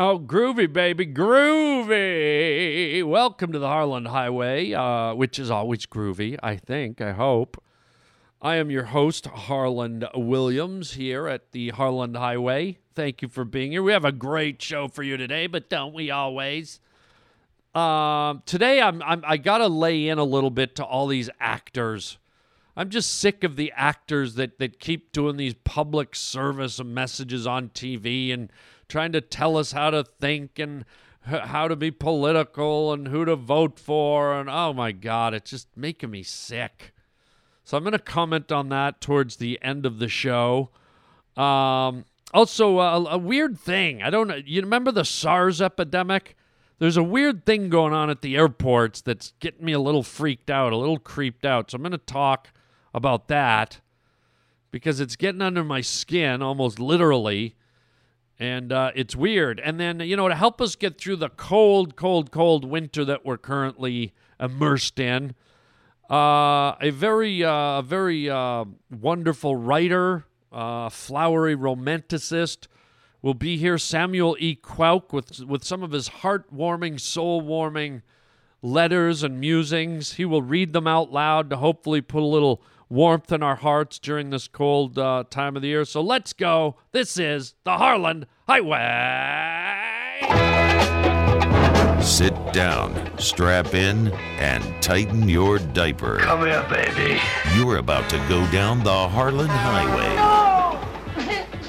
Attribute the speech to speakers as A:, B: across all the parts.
A: Oh, groovy, baby, groovy. Welcome to the Harland Highway, uh, which is always groovy, I think, I hope. I am your host, Harland Williams, here at the Harland Highway. Thank you for being here. We have a great show for you today, but don't we always? Um, today, I'm, I'm I gotta lay in a little bit to all these actors. I'm just sick of the actors that that keep doing these public service messages on TV and trying to tell us how to think and how to be political and who to vote for and oh my god, it's just making me sick. So I'm going to comment on that towards the end of the show. Um, also, uh, a weird thing. I don't know. You remember the SARS epidemic? There's a weird thing going on at the airports that's getting me a little freaked out, a little creeped out. So I'm going to talk about that because it's getting under my skin almost literally. And uh, it's weird. And then, you know, to help us get through the cold, cold, cold winter that we're currently immersed in, uh, a very, uh, very uh, wonderful writer, uh, flowery romanticist will be here. Samuel E. Quoke with with some of his heartwarming, soul-warming letters and musings. He will read them out loud to hopefully put a little warmth in our hearts during this cold uh, time of the year. So let's go. This is the Harland Highway.
B: Sit down, strap in, and tighten your diaper.
C: Come here, baby.
B: You're about to go down the Harland Highway.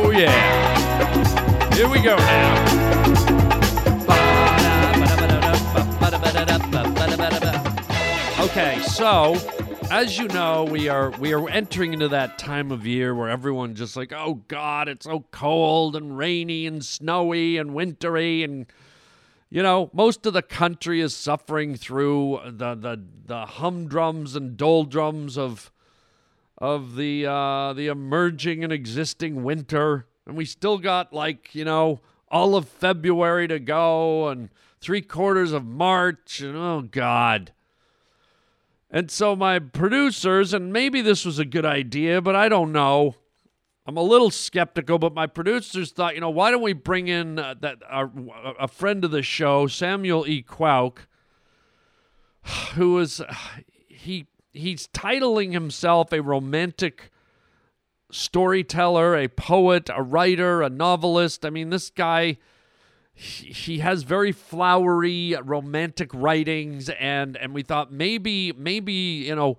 A: Oh, yeah. Here we go now. Okay, so as you know, we are we are entering into that time of year where everyone just like, oh God, it's so cold and rainy and snowy and wintry and you know, most of the country is suffering through the the, the humdrums and doldrums of of the uh, the emerging and existing winter, and we still got like you know all of February to go and three quarters of March, and oh God. And so my producers, and maybe this was a good idea, but I don't know. I'm a little skeptical, but my producers thought, you know, why don't we bring in uh, that our, a friend of the show, Samuel E. Quoke, who is he he's titling himself a romantic storyteller, a poet, a writer, a novelist. I mean, this guy he, has very flowery romantic writings and and we thought maybe maybe, you know,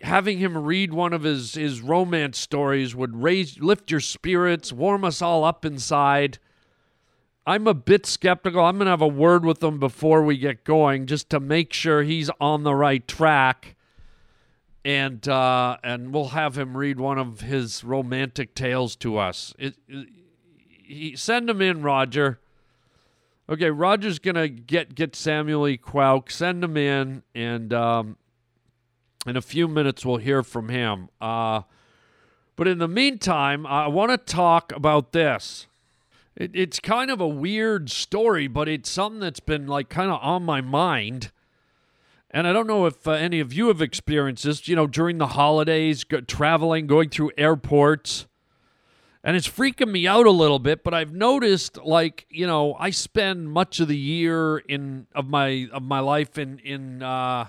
A: having him read one of his his romance stories would raise lift your spirits, warm us all up inside. I'm a bit skeptical. I'm going to have a word with him before we get going just to make sure he's on the right track and uh, and we'll have him read one of his romantic tales to us. It, it, he, send him in, Roger. Okay, Roger's gonna get get Samuel E. Quoke. Send him in, and um, in a few minutes we'll hear from him. Uh, but in the meantime, I want to talk about this. It, it's kind of a weird story, but it's something that's been like kind of on my mind. And I don't know if uh, any of you have experienced this, you know, during the holidays, go- traveling, going through airports. And it's freaking me out a little bit, but I've noticed like, you know, I spend much of the year in of my of my life in in uh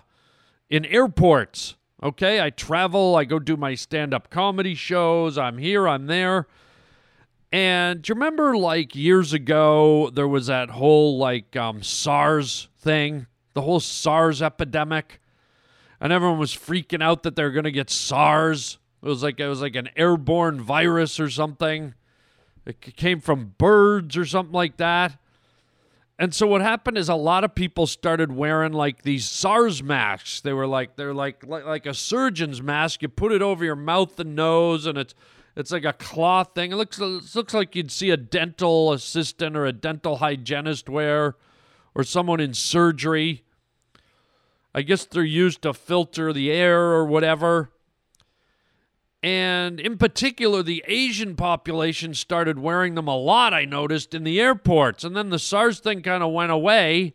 A: in airports. Okay? I travel, I go do my stand-up comedy shows, I'm here, I'm there. And do you remember like years ago there was that whole like um SARS thing? The whole SARS epidemic, and everyone was freaking out that they're going to get SARS. It was like it was like an airborne virus or something. It came from birds or something like that. And so what happened is a lot of people started wearing like these SARS masks. They were like they're like like, like a surgeon's mask. You put it over your mouth and nose, and it's It's like a cloth thing. It looks it looks like you'd see a dental assistant or a dental hygienist wear, or someone in surgery. I guess they're used to filter the air or whatever. And in particular, the Asian population started wearing them a lot, I noticed, in the airports. And then the SARS thing kind of went away.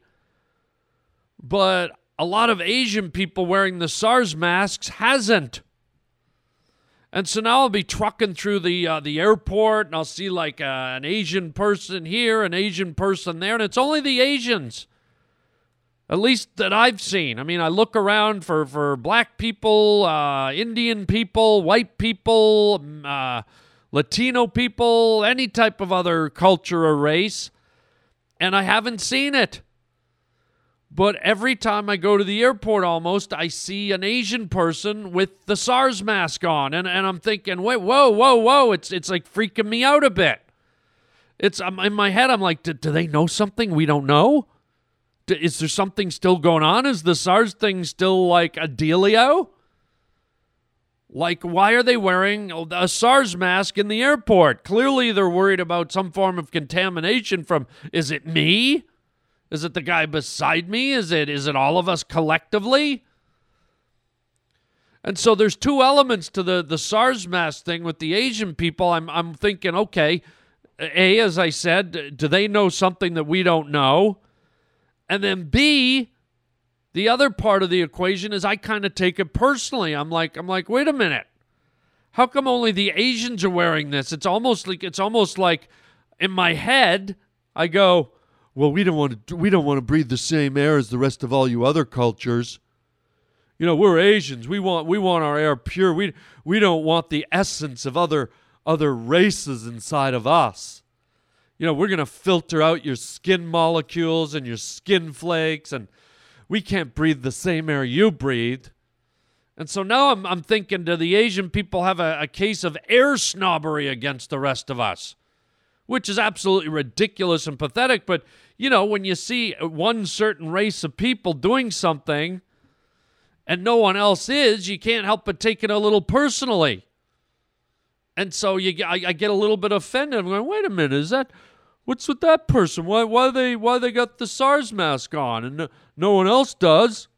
A: But a lot of Asian people wearing the SARS masks hasn't. And so now I'll be trucking through the uh, the airport, and I'll see like uh, an Asian person here, an Asian person there, and it's only the Asians, at least that I've seen. I mean, I look around for for black people, uh, Indian people, white people, um, uh, Latino people, any type of other culture or race, and I haven't seen it. But every time I go to the airport, almost, I see an Asian person with the SARS mask on. And, and I'm thinking, wait, whoa, whoa, whoa. It's, it's like freaking me out a bit. It's I'm, in my head, I'm like, do, do they know something we don't know? Is there something still going on? Is the SARS thing still like a dealio? Like, why are they wearing a SARS mask in the airport? Clearly, they're worried about some form of contamination from, is it me? Is it the guy beside me? Is it is it all of us collectively? And so there's two elements to the the SARS mask thing with the Asian people. I'm I'm thinking, okay, A, as I said, do they know something that we don't know? And then B, the other part of the equation is I kind of take it personally. I'm like, I'm like, wait a minute. How come only the Asians are wearing this? It's almost like it's almost like in my head, I go, well, we don't want to we don't want to breathe the same air as the rest of all you other cultures. You know, we're Asians. We want we want our air pure. We we don't want the essence of other other races inside of us. You know, we're going to filter out your skin molecules and your skin flakes and we can't breathe the same air you breathe. And so now I'm, I'm thinking, do the Asian people have a, a case of air snobbery against the rest of us? Which is absolutely ridiculous and pathetic, but you know, when you see one certain race of people doing something and no one else is, you can't help but take it a little personally. And so you, I, I get a little bit offended. I'm going, wait a minute, is that what's with that person? Why, why they, why they got the SARS mask on and no, one else does?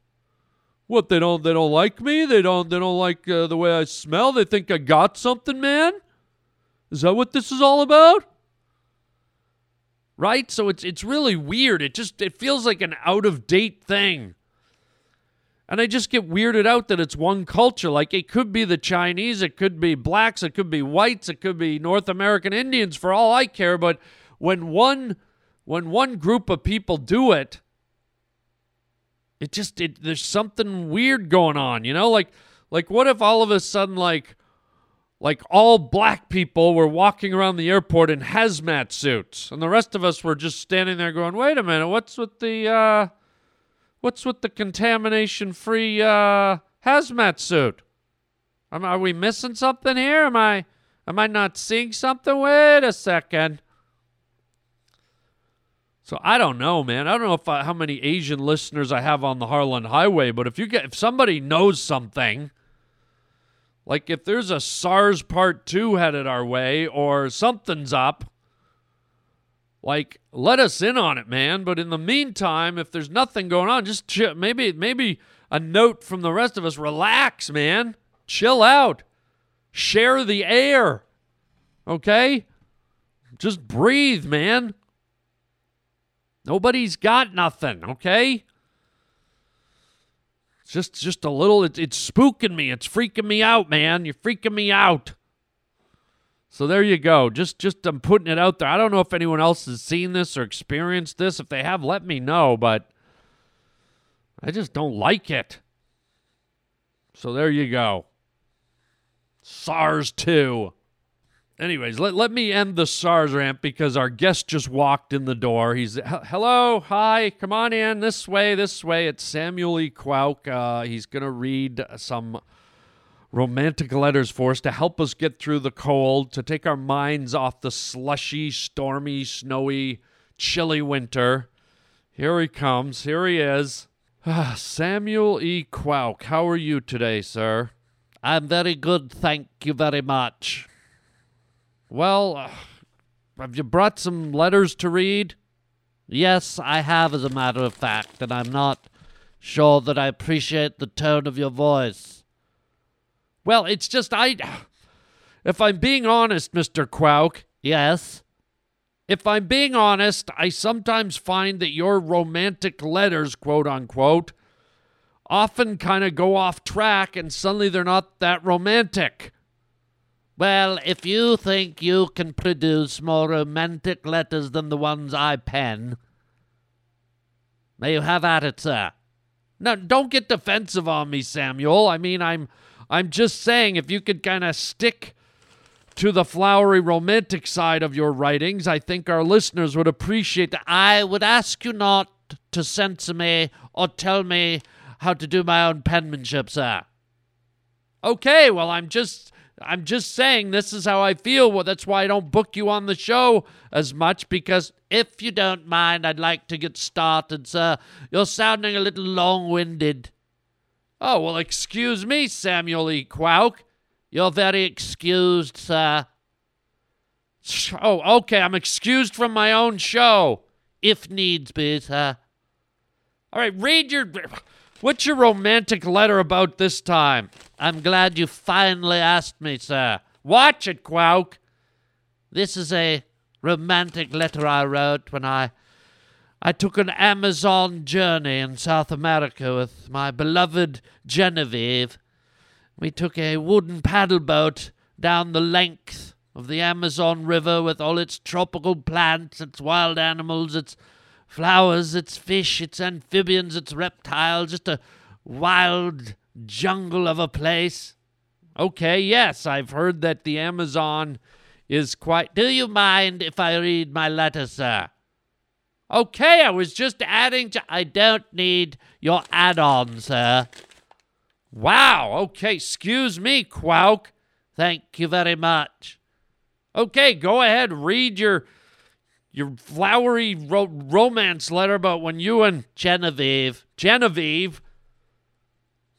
A: What they don't, they don't like me. They don't, they don't like uh, the way I smell. They think I got something, man. Is that what this is all about? right? So it's it's really weird. It just it feels like an out of date thing. And I just get weirded out that it's one culture. Like it could be the Chinese, it could be blacks, it could be whites, it could be North American Indians for all I care, but when one when one group of people do it, it just it, there's something weird going on, you know? Like like what if all of a sudden like like all black people were walking around the airport in hazmat suits and the rest of us were just standing there going wait a minute what's with the uh what's with the contamination free uh hazmat suit? Am, are we missing something here? Am i am i not seeing something? Wait a second so I don't know, man. I don't know if I, how many Asian listeners I have on the Harland Highway, but if you get if somebody knows something, like if there's a SARS part 2 headed our way or something's up, like let us in on it, man. But in the meantime, if there's nothing going on, just chill. maybe maybe a note from the rest of us, relax, man. Chill out. Share the air. Okay? Just breathe, man. Nobody's got nothing, okay? just just a little it, it's spooking me. It's freaking me out man. You're freaking me out. So there you go. Just just i'm putting it out there. I don't know if anyone else has seen this or experienced this. If they have let me know but i just don't like it. So there you go. Sars 2 Anyways, let, let me end the SARS rant because our guest just walked in the door. He's, hello, hi, come on in, this way, this way. It's Samuel E. Quoke. Uh, he's going to read some romantic letters for us to help us get through the cold, to take our minds off the slushy, stormy, snowy, chilly winter. Here he comes. Here he is. Samuel E. Quoke, how are you today, sir?
D: I'm very good, thank you very much.
A: Well, uh, have you brought some letters to read? Yes, I have, as a matter of fact, and I'm not sure that I appreciate the tone of your voice. Well, it's just I. If I'm being honest, Mr. Quoke. Yes. If I'm being honest, I sometimes find that your romantic letters, quote unquote, often kind of go off track and suddenly they're not that romantic. Well, if you think you can produce more romantic letters than the ones I pen, may you have at it, sir. No, don't get defensive on me, Samuel. I mean, I'm I'm just saying if you could kind of stick to the flowery romantic side of your writings, I think our listeners would appreciate that. I would ask you not to censor me or tell me how to do my own penmanship, sir. Okay, well, I'm just I'm just saying this is how I feel. Well, that's why I don't book you on the show as much because if you don't mind, I'd like to get started, sir. You're sounding a little long-winded. Oh, well, excuse me, Samuel E. Quoke. You're very excused, sir. Oh, okay, I'm excused from my own show, if needs be, sir. All right, read your. What's your romantic letter about this time? I'm glad you finally asked me, sir. Watch it, Quoke. This is a romantic letter I wrote when I I took an Amazon journey in South America with my beloved Genevieve. We took a wooden paddle boat down the length of the Amazon River with all its tropical plants, its wild animals, its flowers, its fish, its amphibians, its reptiles, just a wild jungle of a place. Okay, yes, I've heard that the Amazon is quite. Do you mind if I read my letter, sir? Okay, I was just adding to. I don't need your add on, sir. Wow, okay, excuse me, Quoke. Thank you very much. Okay, go ahead, read your your flowery ro- romance letter about when you and Genevieve, Genevieve,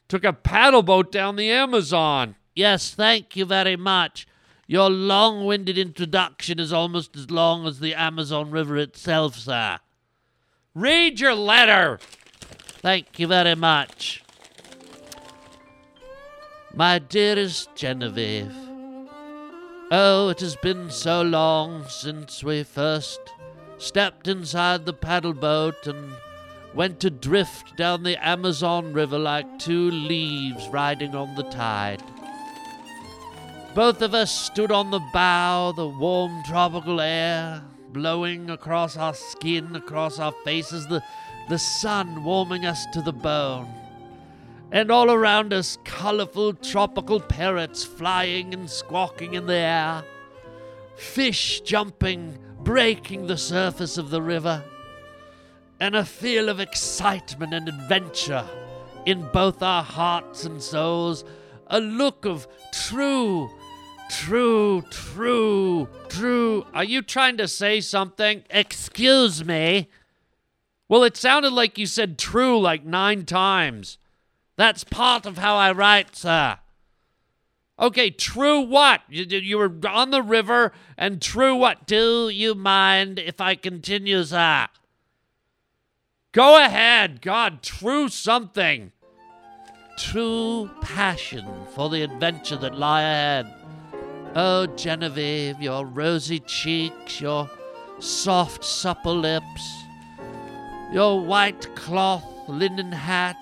A: took a paddle boat down the Amazon. Yes, thank you very much. Your long winded introduction is almost as long as the Amazon River itself, sir. Read your letter. Thank you very much. My dearest Genevieve, oh, it has been so long since we first stepped inside the paddle boat and went to drift down the Amazon River like two leaves riding on the tide. Both of us stood on the bow, the warm tropical air blowing across our skin, across our faces, the, the sun warming us to the bone. And all around us, colorful tropical parrots flying and squawking in the air, fish jumping, breaking the surface of the river, and a feel of excitement and adventure in both our hearts and souls, a look of true True, true, true. Are you trying to say something? Excuse me. Well, it sounded like you said true like nine times. That's part of how I write, sir. Okay, true what? You, you were on the river, and true what? Do you mind if I continue, sir? Go ahead. God, true something. True passion for the adventure that lie ahead. Oh, Genevieve, your rosy cheeks, your soft, supple lips, your white cloth linen hat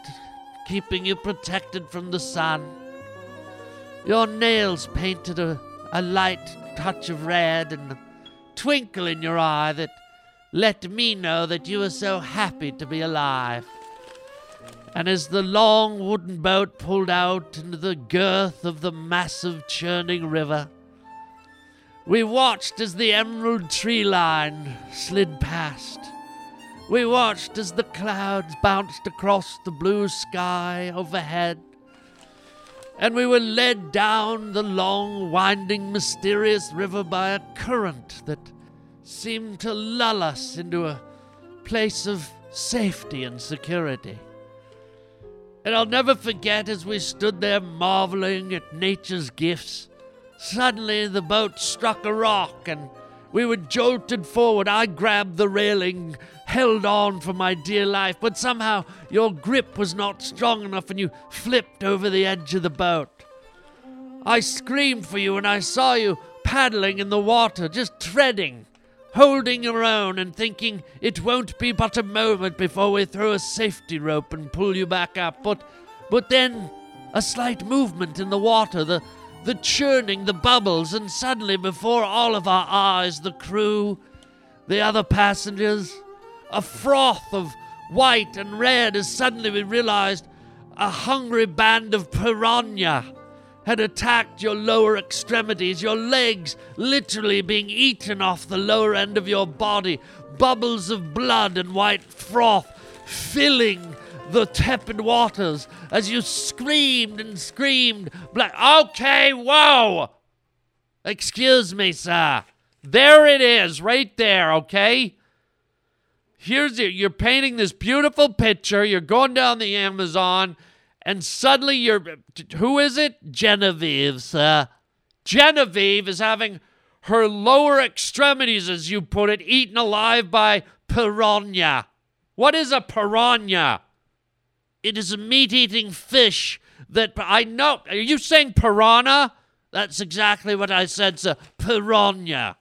A: keeping you protected from the sun, your nails painted a, a light touch of red and a twinkle in your eye that let me know that you were so happy to be alive. And as the long wooden boat pulled out into the girth of the massive churning river, we watched as the emerald tree line slid past. We watched as the clouds bounced across the blue sky overhead. And we were led down the long, winding, mysterious river by a current that seemed to lull us into a place of safety and security. And I'll never forget as we stood there marveling at nature's gifts Suddenly, the boat struck a rock and we were jolted forward. I grabbed the railing, held on for my dear life, but somehow your grip was not strong enough and you flipped over the edge of the boat. I screamed for you and I saw you paddling in the water, just treading, holding your own and thinking it won't be but a moment before we throw a safety rope and pull you back up. But, but then a slight movement in the water, the, the churning, the bubbles, and suddenly before all of our eyes, the crew, the other passengers, a froth of white and red as suddenly we realized a hungry band of piranha had attacked your lower extremities, your legs literally being eaten off the lower end of your body, bubbles of blood and white froth filling the tepid waters as you screamed and screamed. Black. Okay, whoa! Excuse me, sir. There it is, right there, okay? Here's it. You're painting this beautiful picture. You're going down the Amazon and suddenly you're who is it? Genevieve, sir. Genevieve is having her lower extremities, as you put it, eaten alive by piranha. What is a piranha? It is a meat-eating fish that I know. Are you saying piranha? That's exactly what I said, sir. Piranha.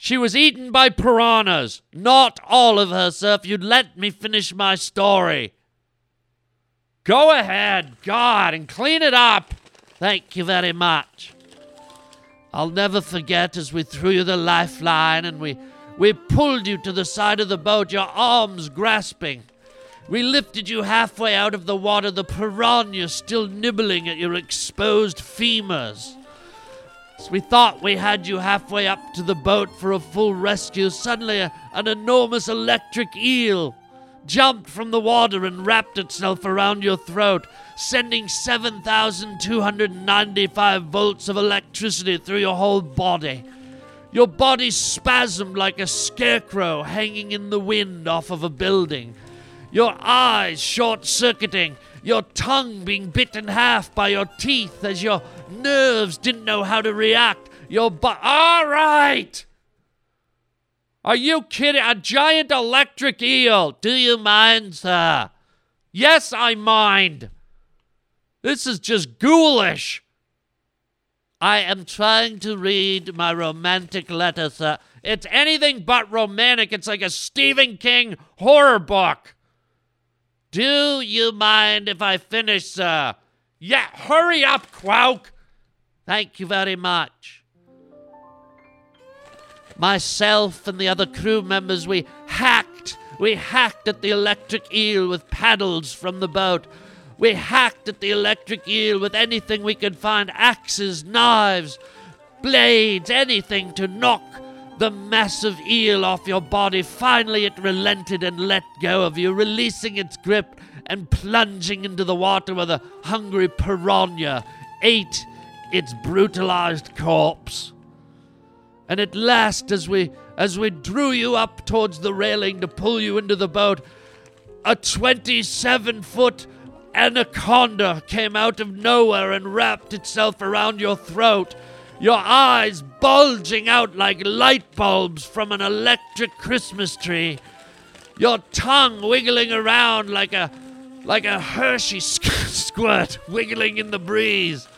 A: She was eaten by piranhas. Not all of her, sir, if you'd let me finish my story. Go ahead, God, and clean it up. Thank you very much. I'll never forget as we threw you the lifeline and we, we pulled you to the side of the boat, your arms grasping. We lifted you halfway out of the water, the piranha still nibbling at your exposed femurs. We thought we had you halfway up to the boat for a full rescue, suddenly a, an enormous electric eel jumped from the water and wrapped itself around your throat, sending 7,295 volts of electricity through your whole body. Your body spasmed like a scarecrow hanging in the wind off of a building. Your eyes short circuiting, your tongue being bit in half by your teeth as your nerves didn't know how to react. Your bu- All right! Are you kidding? A giant electric eel. Do you mind, sir? Yes, I mind. This is just ghoulish. I am trying to read my romantic letter, sir. It's anything but romantic. It's like a Stephen King horror book. Do you mind if I finish, sir? Yeah, hurry up, Quoke. Thank you very much. Myself and the other crew members, we hacked. We hacked at the electric eel with paddles from the boat. We hacked at the electric eel with anything we could find axes, knives, blades, anything to knock the massive eel off your body. Finally, it relented and let go of you, releasing its grip and plunging into the water where the hungry piranha ate its brutalized corpse. And at last, as we as we drew you up towards the railing to pull you into the boat, a 27 foot anaconda came out of nowhere and wrapped itself around your throat, your eyes bulging out like light bulbs from an electric Christmas tree, your tongue wiggling around like a like a Hershey squirt wiggling in the breeze.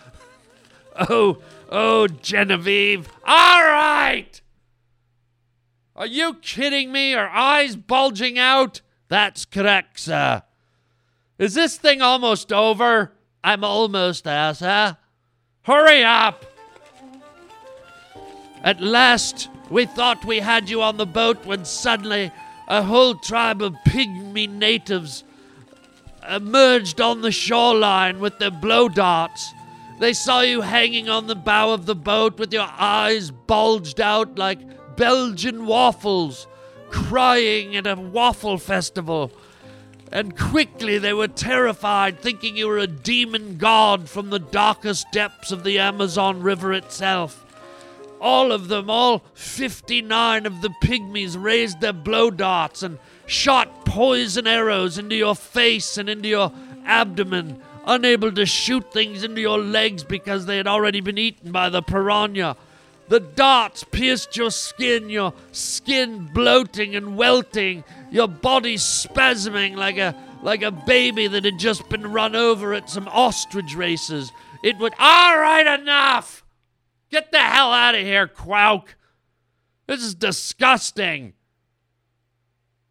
A: Oh, oh, Genevieve. All right! Are you kidding me? Are eyes bulging out? That's correct, sir. Is this thing almost over? I'm almost there, sir. Hurry up! At last, we thought we had you on the boat when suddenly a whole tribe of pygmy natives emerged on the shoreline with their blow darts. They saw you hanging on the bow of the boat with your eyes bulged out like Belgian waffles, crying at a waffle festival. And quickly they were terrified, thinking you were a demon god from the darkest depths of the Amazon River itself. All of them, all 59 of the pygmies, raised their blow darts and shot poison arrows into your face and into your abdomen unable to shoot things into your legs because they had already been eaten by the piranha. The darts pierced your skin, your skin bloating and welting, your body spasming like a like a baby that had just been run over at some ostrich races. It would all right enough. Get the hell out of here, Quoke. This is disgusting.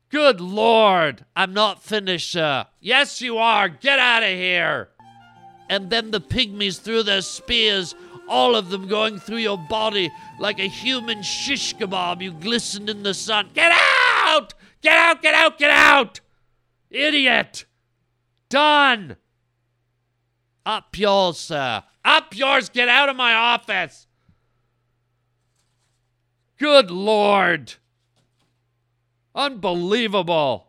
A: Good lord, I'm not finished, sir. Yes, you are. Get out of here. And then the pygmies threw their spears, all of them going through your body like a human shish kebab. You glistened in the sun. Get out! Get out, get out, get out! Idiot! Done! Up yours, sir. Up yours! Get out of my office! Good lord! Unbelievable!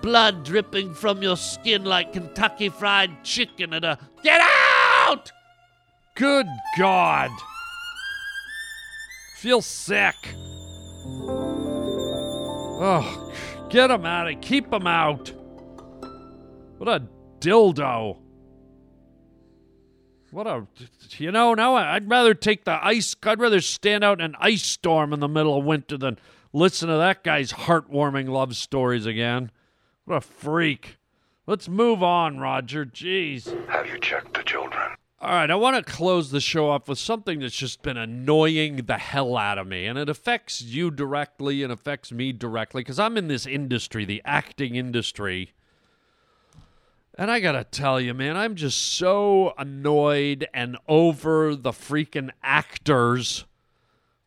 A: Blood dripping from your skin like Kentucky Fried Chicken at a. Get out! Good God! Feel sick. Oh, get him out of Keep him out. What a dildo. What a. You know, now I'd rather take the ice. I'd rather stand out in an ice storm in the middle of winter than listen to that guy's heartwarming love stories again. What a freak. Let's move on, Roger. Jeez.
E: Have you checked the children?
A: All right, I want to close the show off with something that's just been annoying the hell out of me. And it affects you directly and affects me directly because I'm in this industry, the acting industry. And I got to tell you, man, I'm just so annoyed and over the freaking actors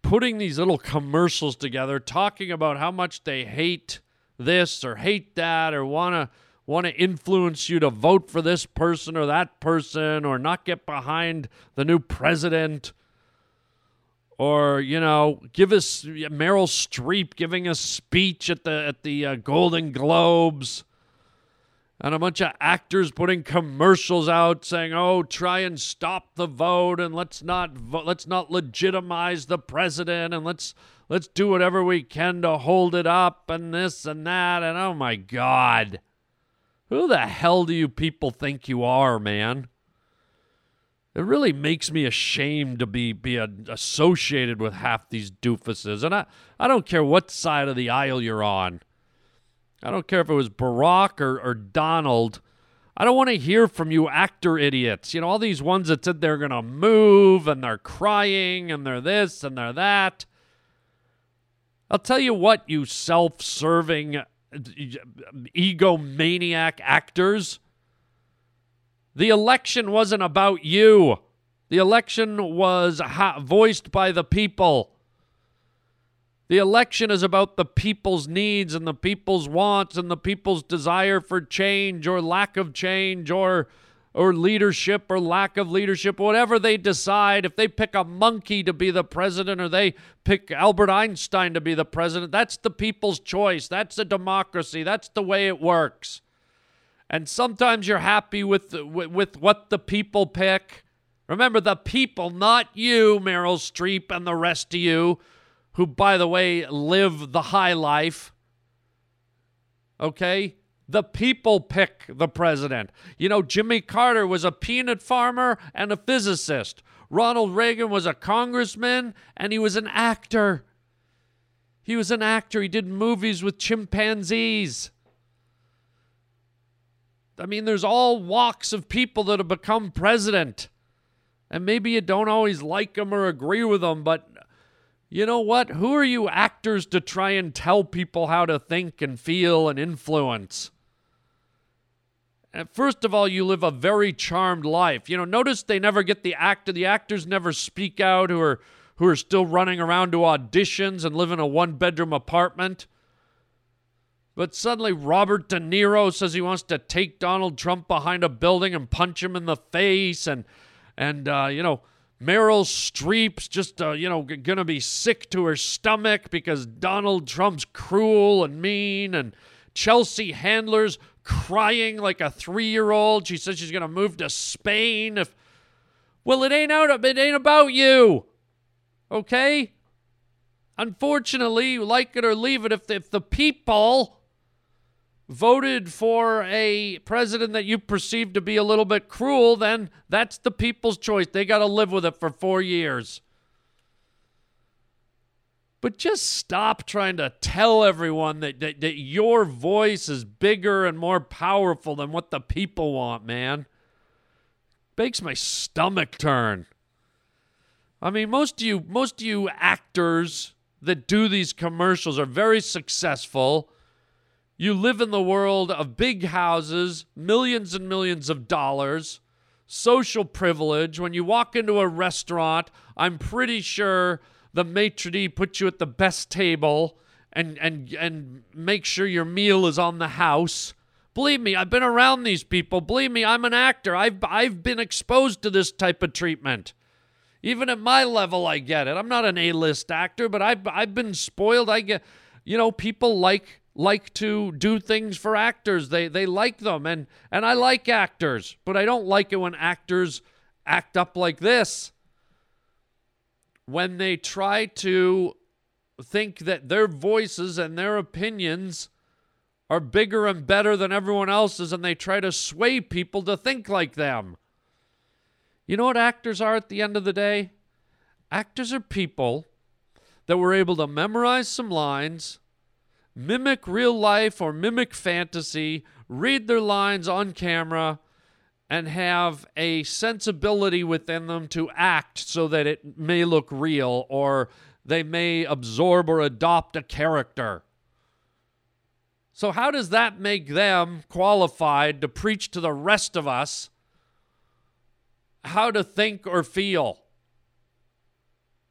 A: putting these little commercials together talking about how much they hate this or hate that or want to want to influence you to vote for this person or that person or not get behind the new president. Or you know give us Meryl Streep giving a speech at the at the uh, Golden Globes and a bunch of actors putting commercials out saying, "Oh, try and stop the vote, and let's not let's not legitimize the president, and let's let's do whatever we can to hold it up, and this and that." And oh my God, who the hell do you people think you are, man? It really makes me ashamed to be be a, associated with half these doofuses, and I I don't care what side of the aisle you're on. I don't care if it was Barack or, or Donald. I don't want to hear from you actor idiots. You know, all these ones that said they're going to move and they're crying and they're this and they're that. I'll tell you what, you self serving uh, egomaniac actors. The election wasn't about you, the election was ha- voiced by the people. The election is about the people's needs and the people's wants and the people's desire for change or lack of change or or leadership or lack of leadership, whatever they decide. If they pick a monkey to be the president or they pick Albert Einstein to be the president, that's the people's choice. That's a democracy. That's the way it works. And sometimes you're happy with with, with what the people pick. Remember the people, not you, Meryl Streep and the rest of you who, by the way, live the high life. Okay? The people pick the president. You know, Jimmy Carter was a peanut farmer and a physicist. Ronald Reagan was a congressman and he was an actor. He was an actor. He did movies with chimpanzees. I mean, there's all walks of people that have become president. And maybe you don't always like them or agree with them, but you know what? Who are you actors to try and tell people how to think and feel and influence? And first of all, you live a very charmed life. You know, notice they never get the actor. The actors never speak out who are who are still running around to auditions and live in a one-bedroom apartment. But suddenly Robert De Niro says he wants to take Donald Trump behind a building and punch him in the face and and uh, you know, Meryl Streep's just, uh, you know, g- gonna be sick to her stomach because Donald Trump's cruel and mean, and Chelsea Handler's crying like a three-year-old. She says she's gonna move to Spain if. Well, it ain't out. It ain't about you. Okay. Unfortunately, like it or leave it, if the, if the people voted for a president that you perceive to be a little bit cruel, then that's the people's choice. They got to live with it for four years. But just stop trying to tell everyone that, that, that your voice is bigger and more powerful than what the people want, man. Makes my stomach turn. I mean, most of you, most of you actors that do these commercials are very successful. You live in the world of big houses, millions and millions of dollars, social privilege. When you walk into a restaurant, I'm pretty sure the maitre d' puts you at the best table and, and, and make sure your meal is on the house. Believe me, I've been around these people. Believe me, I'm an actor. I've, I've been exposed to this type of treatment. Even at my level, I get it. I'm not an A-list actor, but I've I've been spoiled. I get, you know, people like like to do things for actors. They they like them, and and I like actors, but I don't like it when actors act up like this. When they try to think that their voices and their opinions are bigger and better than everyone else's, and they try to sway people to think like them. You know what actors are at the end of the day? Actors are people that were able to memorize some lines, mimic real life or mimic fantasy, read their lines on camera, and have a sensibility within them to act so that it may look real or they may absorb or adopt a character. So, how does that make them qualified to preach to the rest of us how to think or feel.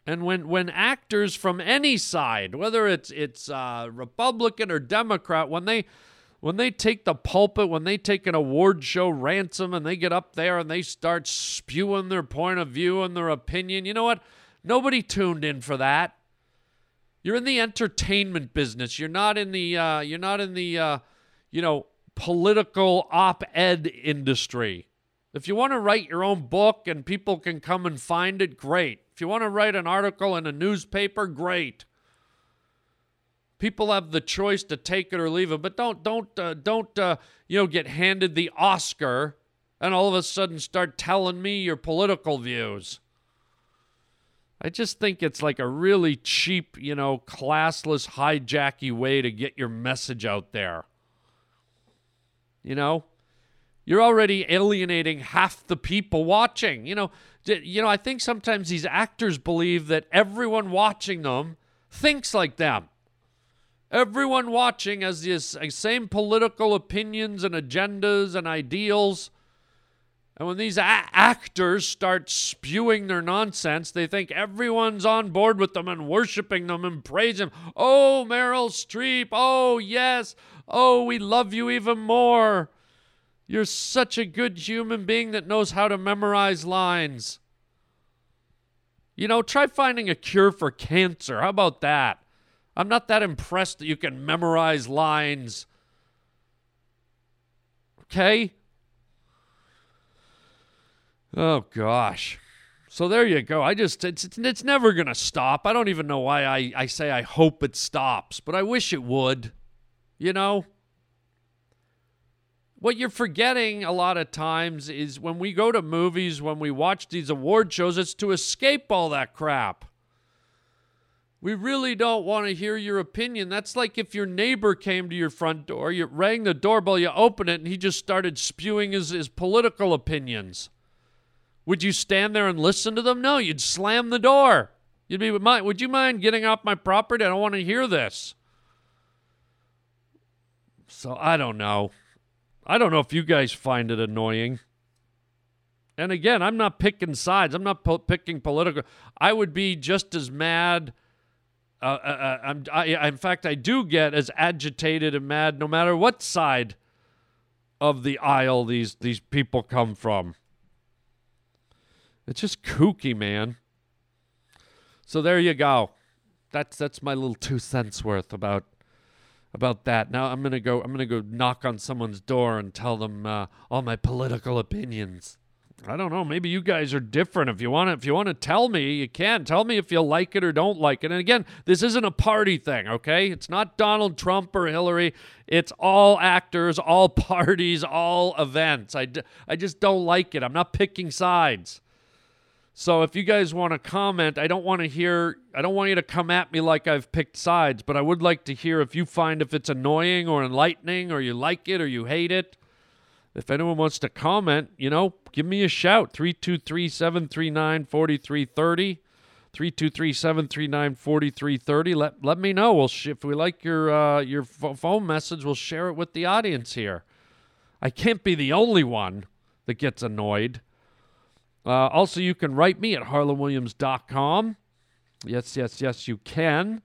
A: And when when actors from any side, whether it's it's uh, Republican or Democrat, when they when they take the pulpit, when they take an award show ransom and they get up there and they start spewing their point of view and their opinion, you know what? Nobody tuned in for that. You're in the entertainment business. You're not in the uh, you're not in the uh, you know political op-ed industry. If you want to write your own book and people can come and find it, great. If you want to write an article in a newspaper, great. People have the choice to take it or leave it, but don't don't uh, don't uh, you know get handed the Oscar and all of a sudden start telling me your political views. I just think it's like a really cheap, you know, classless, hijacky way to get your message out there. You know, you're already alienating half the people watching. You know, you know, I think sometimes these actors believe that everyone watching them thinks like them. Everyone watching has the uh, same political opinions and agendas and ideals. And when these a- actors start spewing their nonsense, they think everyone's on board with them and worshiping them and praising them. Oh, Meryl Streep. Oh, yes. Oh, we love you even more. You're such a good human being that knows how to memorize lines. You know, try finding a cure for cancer. How about that? I'm not that impressed that you can memorize lines. Okay? Oh, gosh. So there you go. I just, it's, it's, it's never going to stop. I don't even know why I, I say I hope it stops, but I wish it would. You know? What you're forgetting a lot of times is when we go to movies, when we watch these award shows, it's to escape all that crap. We really don't want to hear your opinion. That's like if your neighbor came to your front door, you rang the doorbell, you open it, and he just started spewing his, his political opinions. Would you stand there and listen to them? No, you'd slam the door. You'd be, would you mind getting off my property? I don't want to hear this. So I don't know. I don't know if you guys find it annoying. And again, I'm not picking sides. I'm not po- picking political. I would be just as mad. Uh, uh, uh I'm, I, in fact, I do get as agitated and mad no matter what side of the aisle these these people come from. It's just kooky, man. So there you go. That's that's my little two cents worth about about that. Now I'm gonna go. I'm gonna go knock on someone's door and tell them uh, all my political opinions. I don't know. Maybe you guys are different. If you want to, if you want to tell me, you can tell me if you like it or don't like it. And again, this isn't a party thing, okay? It's not Donald Trump or Hillary. It's all actors, all parties, all events. I, d- I just don't like it. I'm not picking sides. So if you guys want to comment, I don't want to hear. I don't want you to come at me like I've picked sides, but I would like to hear if you find if it's annoying or enlightening, or you like it or you hate it. If anyone wants to comment, you know, give me a shout 323 739 4330. 323 739 4330. Let let me know. We'll sh- if we like your uh, your ph- phone message, we'll share it with the audience here. I can't be the only one that gets annoyed. Uh, also, you can write me at harlanwilliams.com. Yes, yes, yes, you can.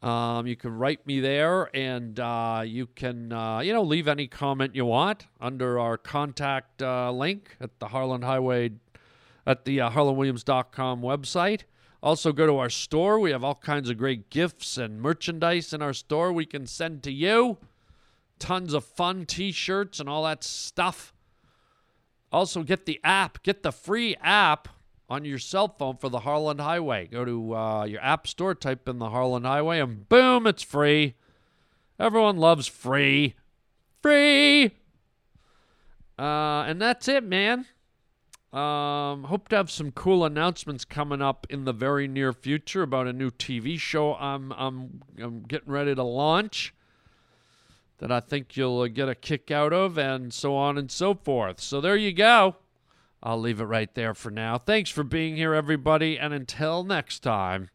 A: Um, you can write me there, and uh, you can, uh, you know, leave any comment you want under our contact uh, link at the Harlan Highway, at the uh, harlanwilliams.com website. Also, go to our store. We have all kinds of great gifts and merchandise in our store we can send to you. Tons of fun T-shirts and all that stuff. Also, get the app. Get the free app on your cell phone for the Harlan Highway. Go to uh, your app store, type in the Harlan Highway, and boom, it's free. Everyone loves free. Free. Uh, and that's it, man. Um, hope to have some cool announcements coming up in the very near future about a new TV show I'm I'm, I'm getting ready to launch that I think you'll uh, get a kick out of, and so on and so forth. So there you go. I'll leave it right there for now. Thanks for being here, everybody, and until next time,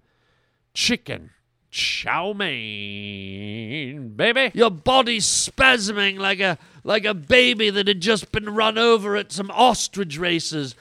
A: chicken chow mein, baby. Your body's spasming like a like a baby that had just been run over at some ostrich races.